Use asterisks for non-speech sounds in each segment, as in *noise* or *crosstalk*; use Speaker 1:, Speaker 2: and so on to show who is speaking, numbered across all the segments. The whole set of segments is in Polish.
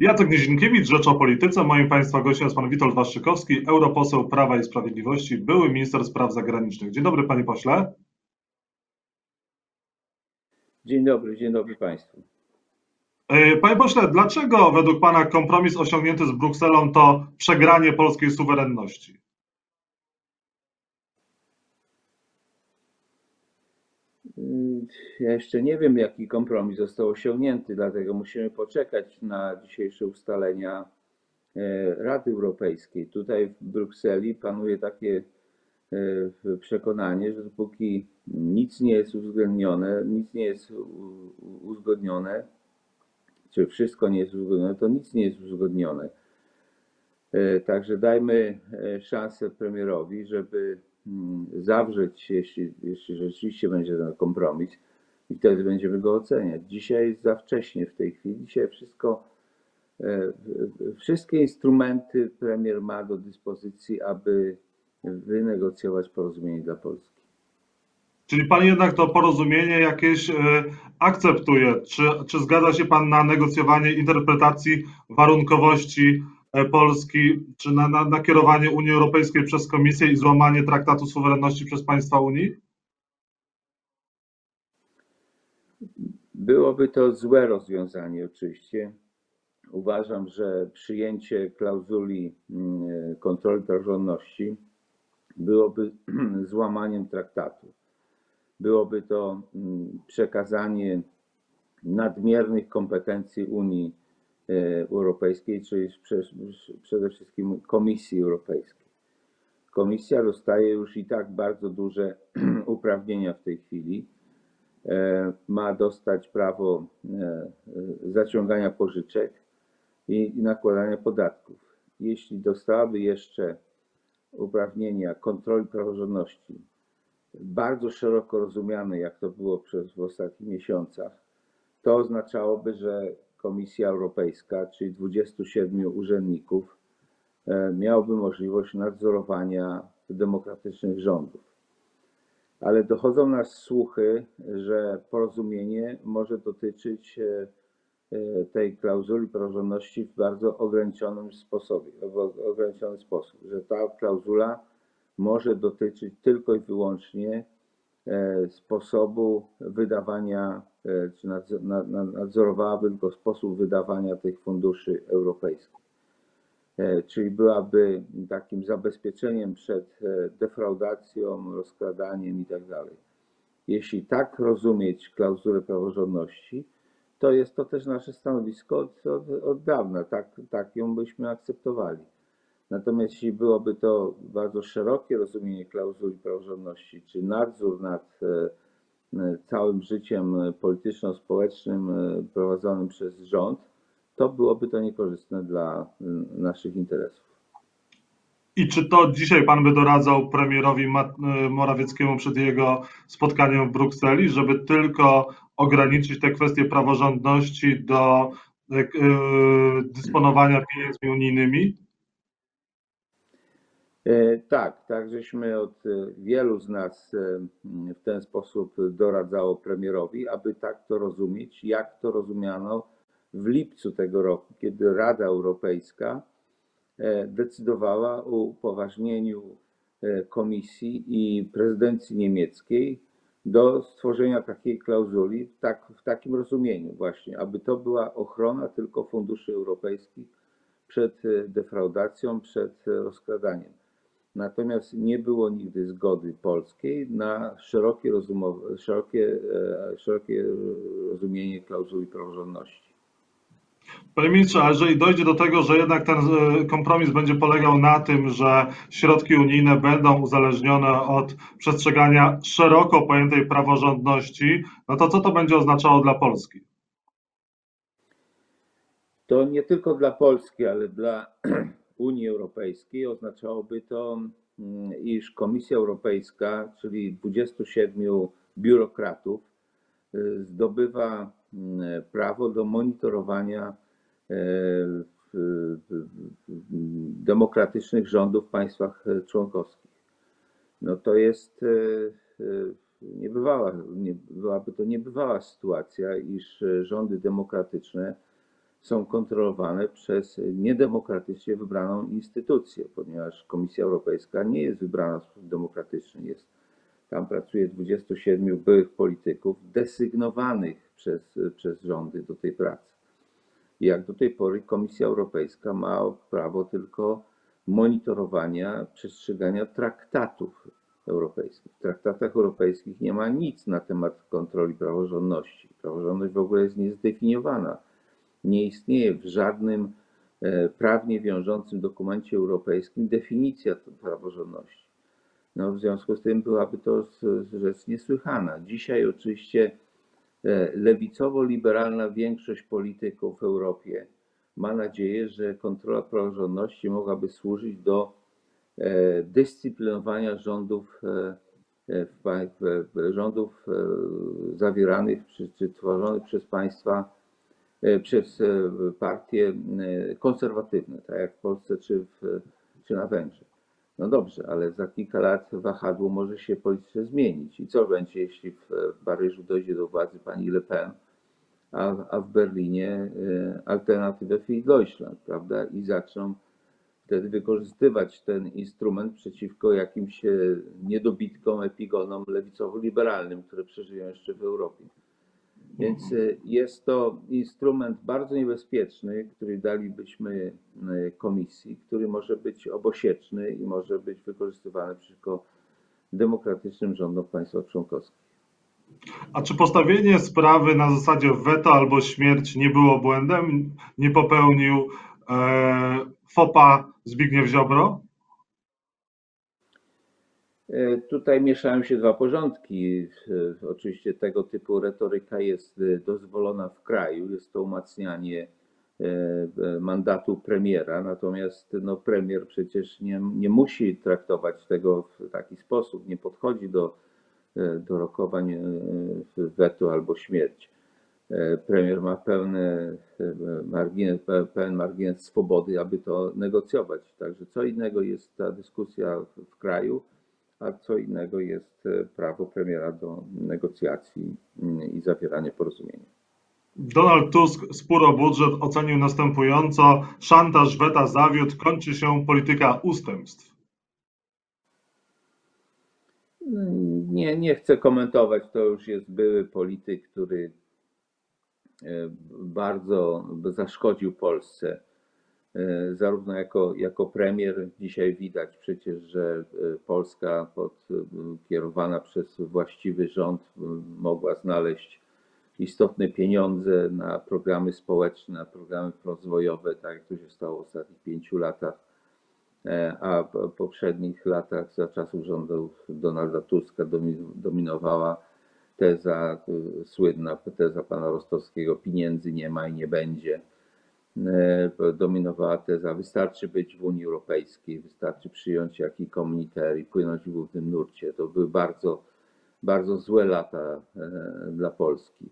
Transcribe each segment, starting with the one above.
Speaker 1: Jacek Nizinkiewicz, Rzecz o Polityce. Moim Państwa gościem jest Pan Witold Waszczykowski, europoseł Prawa i Sprawiedliwości, były minister spraw zagranicznych. Dzień dobry Panie Pośle.
Speaker 2: Dzień dobry, dzień dobry Państwu.
Speaker 1: E, panie Pośle, dlaczego według Pana kompromis osiągnięty z Brukselą to przegranie polskiej suwerenności?
Speaker 2: Ja jeszcze nie wiem, jaki kompromis został osiągnięty, dlatego musimy poczekać na dzisiejsze ustalenia e, Rady Europejskiej. Tutaj w Brukseli panuje takie e, przekonanie, że dopóki nic nie jest uwzględnione, nic nie jest uzgodnione, czy wszystko nie jest uzgodnione, to nic nie jest uzgodnione. E, także dajmy szansę premierowi, żeby zawrzeć, jeśli, jeśli rzeczywiście będzie ten kompromis, i wtedy będziemy go oceniać. Dzisiaj jest za wcześnie w tej chwili. Dzisiaj wszystko, e, wszystkie instrumenty premier ma do dyspozycji, aby wynegocjować porozumienie dla Polski.
Speaker 1: Czyli Pan jednak to porozumienie jakieś e, akceptuje. Czy, czy zgadza się Pan na negocjowanie interpretacji warunkowości Polski, czy na, na, na kierowanie Unii Europejskiej przez Komisję i złamanie traktatu suwerenności przez państwa Unii?
Speaker 2: Byłoby to złe rozwiązanie, oczywiście. Uważam, że przyjęcie klauzuli mm, kontroli praworządności byłoby *clears throat* złamaniem traktatu. Byłoby to mm, przekazanie nadmiernych kompetencji Unii e, Europejskiej, czyli przede wszystkim Komisji Europejskiej. Komisja dostaje już i tak bardzo duże *clears throat* uprawnienia w tej chwili E, ma dostać prawo e, zaciągania pożyczek i nakładania podatków. Jeśli dostałaby jeszcze uprawnienia kontroli praworządności, bardzo szeroko rozumiane, jak to było przez w ostatnich miesiącach, to oznaczałoby, że Komisja Europejska, czyli 27 urzędników, e, miałoby możliwość nadzorowania demokratycznych rządów. Ale dochodzą nas słuchy, że porozumienie może dotyczyć e, e, tej klauzuli praworządności w bardzo ograniczonym sposobie, w ograniczony sposób, że ta klauzula może dotyczyć tylko i wyłącznie sposobu wydawania, czy nadzorowałaby tylko sposób wydawania tych funduszy europejskich. E, czyli byłaby takim zabezpieczeniem przed e, defraudacją, rozkradaniem itd. Tak Jeśli tak rozumieć klauzulę praworządności, to jest to też nasze stanowisko od, od, od dawna, tak, tak ją byśmy akceptowali. Natomiast jeśli byłoby to bardzo szerokie rozumienie klauzuli praworządności, czy nadzór nad e, całym życiem polityczno-społecznym prowadzonym przez rząd, to byłoby to niekorzystne dla naszych interesów.
Speaker 1: I czy to dzisiaj pan by doradzał premierowi Morawieckiemu przed jego spotkaniem w Brukseli, żeby tylko ograniczyć te kwestie praworządności do dysponowania pieniędzmi unijnymi?
Speaker 2: E, tak, tak, żeśmy od wielu z nas w ten sposób doradzało premierowi, aby tak to rozumieć, jak to rozumiano w lipcu tego roku, kiedy Rada Europejska e, decydowała o upoważnieniu e, Komisji i prezydencji niemieckiej do stworzenia takiej klauzuli tak, w takim rozumieniu właśnie, aby to była ochrona tylko funduszy europejskich przed e, defraudacją, przed rozkradaniem. Natomiast nie było nigdy zgody polskiej na szerokie, rozumowe, szerokie, szerokie rozumienie klauzuli praworządności.
Speaker 1: Panie ministrze, a jeżeli dojdzie do tego, że jednak ten e, kompromis będzie polegał na tym, że środki unijne będą uzależnione od przestrzegania szeroko pojętej praworządności, no to co to będzie oznaczało dla Polski?
Speaker 2: To nie tylko dla Polski, ale dla *clears throat* Unii Europejskiej oznaczałoby to, mm, iż Komisja Europejska, czyli 27 biurokratów, y, zdobywa mm, prawo do monitorowania E, demokratycznych rządów w państwach e, członkowskich. No to jest niebywała, nie, byłaby to niebywała sytuacja, iż rządy demokratyczne są kontrolowane przez niedemokratycznie wybraną instytucję, ponieważ Komisja Europejska nie jest wybrana w sposób demokratyczny. Jest, tam pracuje 27 byłych polityków desygnowanych przez, przez rządy do tej pracy. Jak do tej pory Komisja Europejska ma prawo tylko monitorowania przestrzegania traktatów europejskich. W traktatach europejskich nie ma nic na temat kontroli praworządności. Praworządność w ogóle jest niezdefiniowana. Nie istnieje w żadnym e, prawnie wiążącym dokumencie europejskim definicja praworządności. No, w związku z tym byłaby to rzecz niesłychana. Dzisiaj oczywiście e, lewicowo-liberalna większość polityków w Europie ma nadzieję, że kontrola praworządności mogłaby służyć do e, dyscyplinowania rządów, rządów zawieranych czy, czy tworzonych przez państwa przez e, partie e, konserwatywne, tak jak w Polsce czy, w, czy na Węgrzech. No dobrze, ale za kilka lat wahadło może się politycznie zmienić. I co będzie, jeśli w Paryżu dojdzie do władzy pani Le Pen, a, a w Berlinie Alternative für Deutschland, prawda? I zaczną wtedy wykorzystywać ten instrument przeciwko jakimś niedobitkom, epigonom lewicowo-liberalnym, które przeżyją jeszcze w Europie. Więc y, jest to instrument bardzo niebezpieczny, który dalibyśmy y, komisji, który może być obosieczny i może być wykorzystywany przeciwko demokratycznym rządom państw członkowskich.
Speaker 1: A czy postawienie sprawy na zasadzie weto albo śmierć nie było błędem? Nie popełnił e, FOPA Zbigniew Ziobro?
Speaker 2: E, tutaj mieszają się dwa porządki. E, oczywiście tego typu retoryka jest e, dozwolona w kraju, jest to umacnianie mandatu premiera, natomiast no, premier przecież nie, nie musi traktować tego w taki sposób, nie podchodzi do, do rokowań wetu albo śmierć. Premier ma pełny margines, pełen margines swobody, aby to negocjować. Także co innego jest ta dyskusja w kraju, a co innego jest e, prawo premiera do negocjacji mm, i zawierania porozumienia.
Speaker 1: Donald Tusk spór o budżet ocenił następująco: szantaż weta zawiódł, kończy się polityka ustępstw.
Speaker 2: Nie, nie chcę komentować. To już jest były polityk, który e, bardzo zaszkodził Polsce zarówno jako, jako premier. Dzisiaj widać przecież, że e, Polska pod, e, kierowana przez właściwy rząd mogła znaleźć istotne pieniądze na programy społeczne, na programy rozwojowe, tak jak to się stało w ostatnich pięciu latach, a w poprzednich latach za czasów rządów Donalda Tuska dominowała teza, słynna teza pana Rostowskiego, pieniędzy nie ma i nie będzie E, dominowała teza, wystarczy być w Unii Europejskiej, wystarczy przyjąć jakiś komuniter i płynąć w głównym nurcie. To były bardzo, bardzo złe lata e, dla Polski.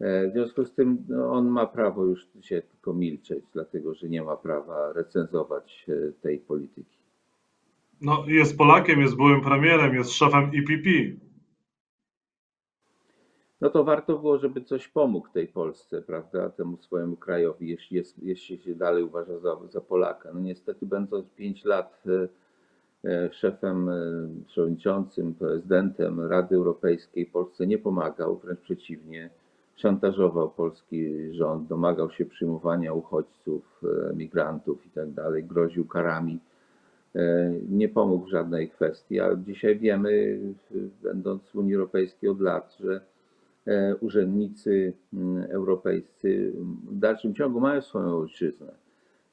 Speaker 2: E, w związku z tym no, on ma prawo już się tylko milczeć, dlatego że nie ma prawa recenzować tej polityki.
Speaker 1: No, jest Polakiem, jest byłym premierem, jest szefem IPP
Speaker 2: no to warto było, żeby coś pomógł tej Polsce, prawda, temu swojemu krajowi, jeśli, jest, jeśli się dalej uważa za, za Polaka. No niestety będąc 5 lat e, e, szefem, e, przewodniczącym, prezydentem Rady Europejskiej Polsce nie pomagał, wręcz przeciwnie, szantażował polski rząd, domagał się przyjmowania uchodźców, migrantów i tak groził karami. Nie pomógł w żadnej kwestii, a dzisiaj wiemy, będąc w Unii Europejskiej od lat, że urzędnicy mm, europejscy w dalszym ciągu mają swoją ojczyznę.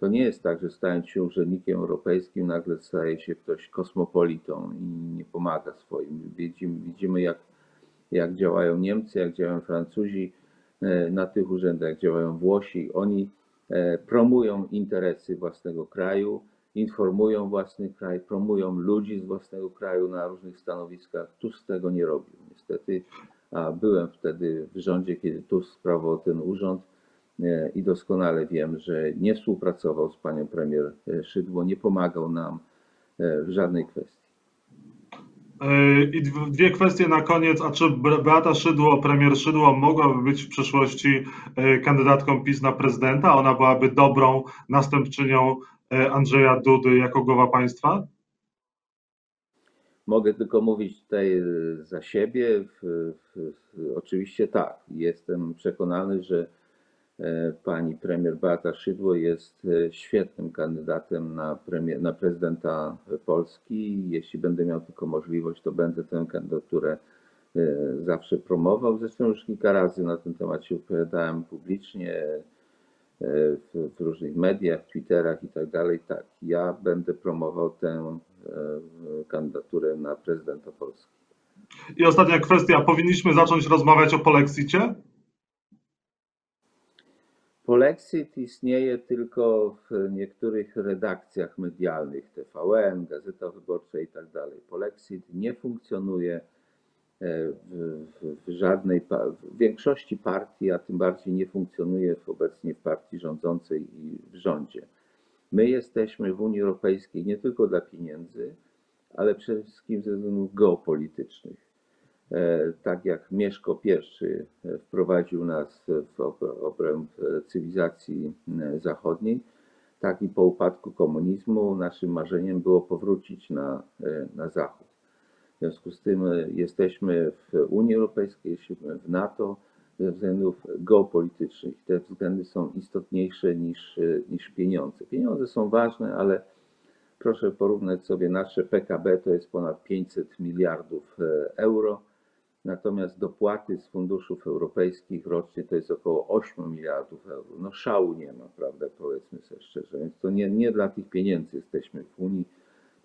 Speaker 2: To nie jest tak, że stając się urzędnikiem europejskim, nagle staje się ktoś kosmopolitą i nie pomaga swoim. Widzimy, widzimy jak, jak działają Niemcy, jak działają Francuzi e, na tych urzędach, jak działają Włosi. Oni e, promują interesy własnego kraju, informują własny kraj, promują ludzi z własnego kraju na różnych stanowiskach. Tu z tego nie robią. Niestety a byłem wtedy w rządzie, kiedy Tusk sprawował ten urząd e, i doskonale wiem, że nie współpracował z panią premier e, Szydło, nie pomagał nam e, w żadnej kwestii.
Speaker 1: I dw- dwie kwestie na koniec. A czy Be- Beata Szydło, premier Szydło mogłaby być w przyszłości kandydatką PiS na prezydenta? Ona byłaby dobrą następczynią Andrzeja Dudy jako głowa państwa?
Speaker 2: Mogę tylko mówić tutaj e, za siebie. Oczywiście tak. Jestem przekonany, że e, pani premier Beata Szydło jest e, świetnym kandydatem na, premier, na prezydenta Polski. Jeśli będę miał tylko możliwość, to będę tę kandydaturę zawsze promował. Zresztą już kilka razy na ten temat się wypowiadałem publicznie w, w różnych mediach, Twitterach i tak dalej. Tak, ja będę promował tę e, kandydaturę na prezydenta Polski.
Speaker 1: I ostatnia kwestia. Powinniśmy zacząć rozmawiać o polexicie?
Speaker 2: Polexit istnieje tylko w niektórych redakcjach medialnych, TVN, Gazeta Wyborcza i tak dalej. Polexit nie funkcjonuje w, w, w żadnej, w większości partii, a tym bardziej nie funkcjonuje obecnie w partii rządzącej i w rządzie. My jesteśmy w Unii Europejskiej nie tylko dla pieniędzy, ale przede wszystkim ze względów geopolitycznych. E, tak jak Mieszko I e, wprowadził nas w ob- obręb e, cywilizacji e, zachodniej, tak i po upadku komunizmu naszym marzeniem było powrócić na, e, na zachód. W związku z tym e, jesteśmy w Unii Europejskiej, jesteśmy w NATO ze względów geopolitycznych. Te względy są istotniejsze niż, e, niż pieniądze. Pieniądze są ważne, ale proszę porównać sobie nasze PKB, to jest ponad 500 miliardów e, euro. Natomiast dopłaty z funduszów europejskich rocznie to jest około 8 miliardów euro. No szału nie ma, prawda, powiedzmy sobie szczerze. Więc to nie, nie dla tych pieniędzy jesteśmy w Unii,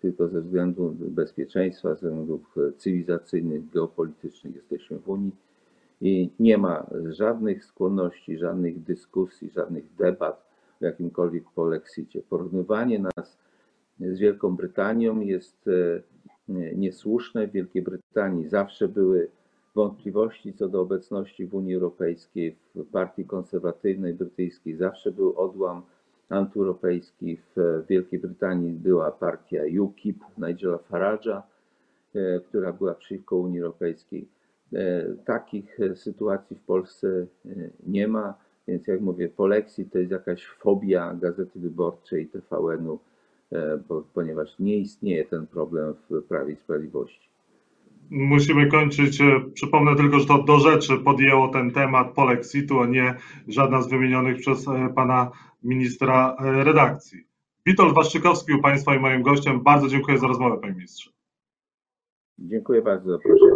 Speaker 2: tylko ze względu bezpieczeństwa, ze względów e, cywilizacyjnych, geopolitycznych jesteśmy w Unii i nie ma żadnych skłonności, żadnych dyskusji, żadnych debat o jakimkolwiek polexicie. Porównywanie nas z Wielką Brytanią jest e, nie- niesłuszne. W Wielkiej Brytanii zawsze były wątpliwości co do obecności w Unii Europejskiej, w partii konserwatywnej brytyjskiej zawsze był odłam antyeuropejski. W Wielkiej Brytanii była partia UKIP Nigela Farage'a, e, która była przeciwko Unii Europejskiej. E, Takich sytuacji w Polsce e, nie ma, więc jak mówię, polexit to jest jakaś fobia Gazety Wyborczej, TVN-u, ponieważ nie istnieje ten problem w Prawie i Sprawiedliwości.
Speaker 1: Musimy kończyć. Przypomnę tylko, że to do rzeczy podjęło ten temat polexitu, a nie żadna z wymienionych przez pana ministra e, redakcji. Witold Waszczykowski u państwa i moim gościem. Bardzo dziękuję za rozmowę, panie ministrze.
Speaker 2: Dziękuję bardzo za zaproszenie.